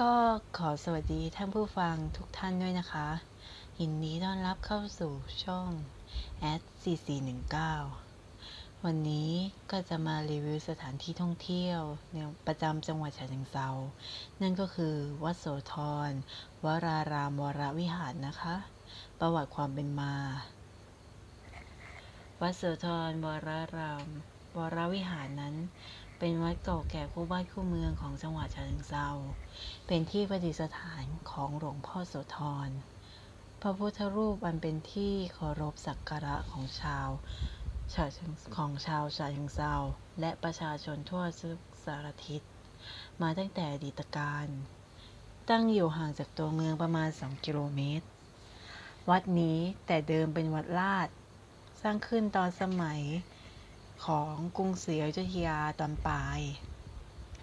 ก็ขอสวัสดีท่านผู้ฟังทุกท่านด้วยนะคะ ยินดีต้อนรับเข้าสู่ช่อง a 4419 วันนี้ก็จะมารีวิวสถานที่ท่องเที่ยวในประจำจังหวัดฉะเชิงเซา นั่นก็คือวัดโสธรวรารามวรวิหารนะคะ ประวัติความเป็นมา วัดโสธรวรารามวรวิหารนั้น เป็นวัดเก่าแก่คู่บ้านคู่เมืองของจังหวัดฉะเชิงเซาเป็นที่ประดิษฐานของหลวงพ่อโสธร พระพุทธรูปอันเป็นที่เคารพสักการะของชาวฉะของชาวฉะเชิงเซาและประชาชนทั่วทุกสารทิศ มาตั้งแต่อดีตการ ตั้งอยู่ห่างจากตัวเมืองประมาณ 2 กิโลเมตร วัดนี้แต่เดิมเป็นวัดลาด สร้างขึ้นตอนสมัย ของกรุงศรีอยุธยาตอนปลาย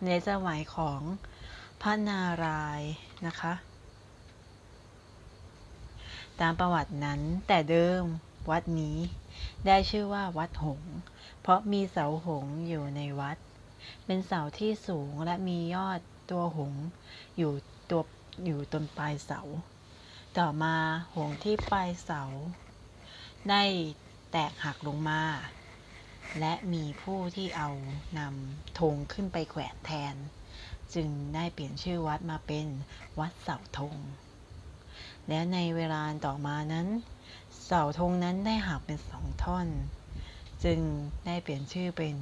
ในสมัยของพระนารายณ์นะคะ ตามประวัตินั้นแต่เดิมวัดนี้ได้ชื่อว่าวัดหง เพราะมีเสาหงอยู่ในวัด เป็นเสาที่สูงและมียอดตัวหงอยู่ตัวอยู่ตนปลายเสา ต่อมาหงที่ปลายเสา ได้แตกหักลงมา และมีผู้ที่เอานำธงขึ้นไปแขวนแทน จึงได้เปลี่ยนชื่อวัดมาเป็นวัดเสาธง และในเวลาต่อมานั้น เสาธงนั้นได้หักเป็นสองท่อน จึงได้เปลี่ยนชื่อเป็น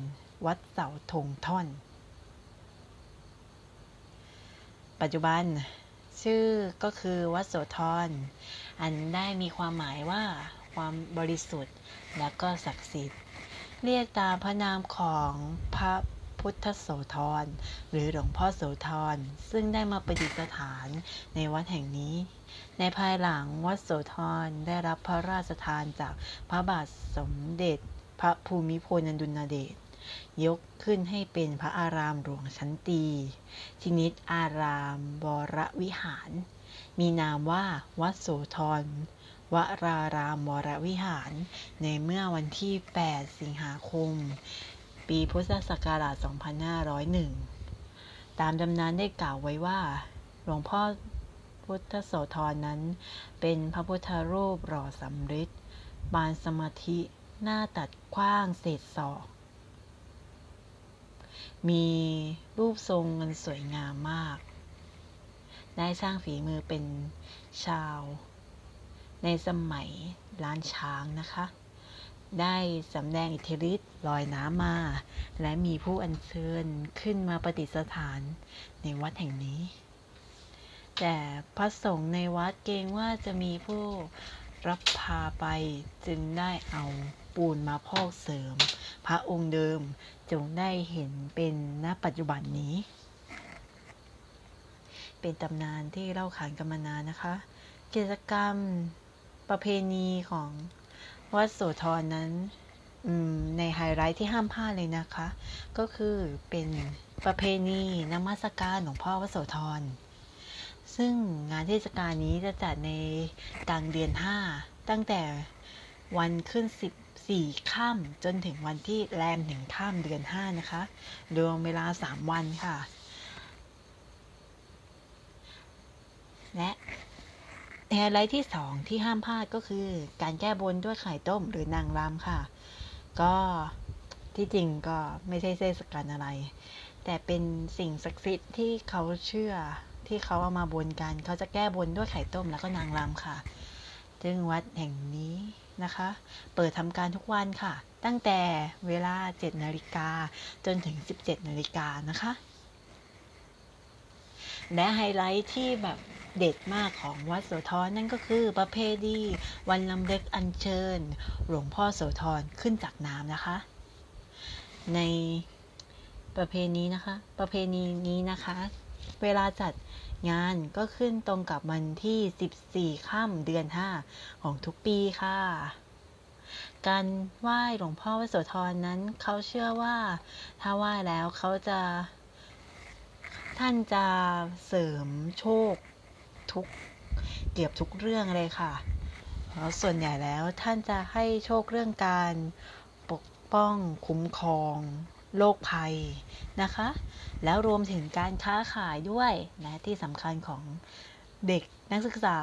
วัดเสาธงท่อน ปัจจุบันชื่อก็คือวัดโสธรอันได้มีความหมายว่าความบริสุทธิ์และก็ศักดิ์สิทธิ์ เรียกตามพระนามของพระพุทธโสธรหรือหลวงพ่อโสธรซึ่งได้มาประดิษฐานในวัดแห่งนี้ ในภายหลังวัดโสธรได้รับพระราชทานจากพระบาทสมเด็จพระภูมิพลอดุลยเดชยกขึ้นให้เป็นพระอารามหลวงชั้นตีทินิตอารามบรวิหาร มีนามว่าวัดโสธร วรารามวรวิหาร ในเมื่อวันที่ 8 สิงหาคม ปีพุทธศักราช 2501 ตามตำนานได้กล่าวไว้ว่า หลวงพ่อพุทธโสธรนั้น เป็นพระพุทธรูปหล่อสำริดบานสมาธิหน้าตัดกว้างเศษศอก มีรูปทรงเงินสวยงามมาก ได้สร้างฝีมือเป็นชาว ในสมัยล้านช้างนะคะ ได้สำแดงอิทธิฤทธิ์ลอยน้ำมา และมีผู้อัญเชิญขึ้นมาปฏิสถานในวัดแห่งนี้ แต่พระสงฆ์ในวัดเกรงว่าจะมีผู้รับพาไปจึงได้เอาปูนมาพอกเสริม พระองค์เดิมจงได้เห็นเป็นณปัจจุบันนี้ เป็นตำนานที่เล่าขานกันมานานนะคะ กิจกรรม ประเพณีของวัดโสธรนั้นในไฮไลท์ที่ห้ามพลาดเลยนะคะ ก็คือเป็นประเพณีนมัสการหลวงพ่อวัดโสธร ซึ่งงานเทศกาลนี้จะจัดในกลางเดือน 5 ตั้งแต่วันขึ้น 14 ค่ำจนถึงวันที่แรมถึงค่ำเดือน 5 นะคะ รวมเวลา 3 วันค่ะ และ ไฮไลท์ที่สองที่ห้ามพลาดก็คือ การแก้บนด้วยไข่ต้มหรือนางรำค่ะ ก็ที่จริงก็ไม่ใช่เทศกาลอะไร แต่เป็นสิ่งศักดิ์สิทธิ์ที่เขาเชื่อที่เขาเอามาบนกัน เขาจะแก้บนด้วยไข่ต้มแล้วก็นางรำค่ะ ซึ่งวัดแห่งนี้นะคะ เปิดทำการทุกวันค่ะ ตั้งแต่เวลา 7 นาฬิกาจนถึง 17 นาฬิกานะคะ และไฮไลท์ที่แบบ เด็ดมากของวัดโสธรนั่นก็คือประเพณีวันลำเลึกอัญเชิญ หลวงพ่อโสธรขึ้นจากน้ำนะคะ ในประเพณีนะคะ ประเพณีนี้นะคะ เวลาจัดงานก็ขึ้นตรงกับวันที่ 14 ค่ำเดือน 5 ของทุกปีค่ะ การไหว้หลวงพ่อวัดโสธรนั้นเขาเชื่อว่าถ้าไหว้แล้วเขาจะ ท่านจะเสริมโชค ทุกเกือบทุกเรื่องเลยค่ะเพราะส่วนใหญ่แล้วท่านจะให้โชคเรื่องการปกป้องคุ้มครองโรคภัยนะคะ แล้วรวมถึงการค้าขายด้วยนะที่สำคัญของเด็กนักศึกษา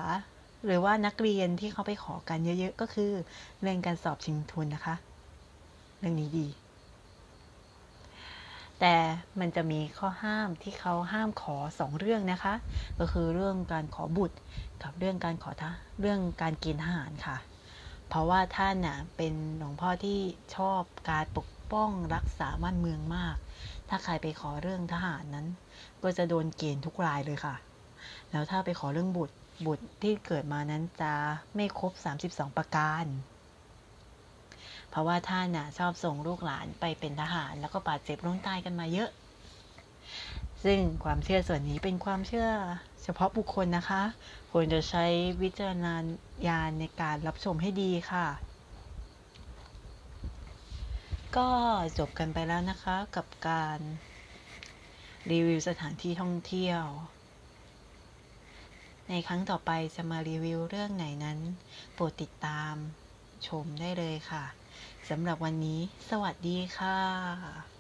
หรือว่านักเรียนที่เขาไปขอกันเยอะๆ ก็คือเรื่องการสอบชิงทุนนะคะ เรื่องนี้ดี แต่มันจะมีข้อห้ามที่เขาห้ามขอสองเรื่องนะคะ ก็คือเรื่องการขอบุตรกับเรื่องการขอทะเรื่องการกินทหารค่ะ เพราะว่าท่านน่ะเป็นหลวงพ่อที่ชอบการปกป้องรักษาบ้านเมืองมาก ถ้าใครไปขอเรื่องทหารนั้น ก็จะโดนเกณฑ์ทุกรายเลยค่ะ แล้วถ้าไปขอเรื่องบุตรบุตรที่เกิดมานั้นจะไม่ครบ 32 ประการ เพราะว่าท่านน่ะชอบส่งลูกหลานไปเป็นทหาร แล้วก็บาดเจ็บล้มตายกันมาเยอะ ซึ่งความเชื่อส่วนนี้เป็นความเชื่อเฉพาะบุคคลนะคะ ควรจะใช้วิจารณญาณในการรับชมให้ดีค่ะ ก็จบกันไปแล้วนะคะกับการรีวิวสถานที่ท่องเที่ยว ในครั้งต่อไปจะมารีวิวเรื่องไหนนั้น โปรดติดตาม ชมได้เลยค่ะสำหรับวันนี้ สวัสดีค่ะ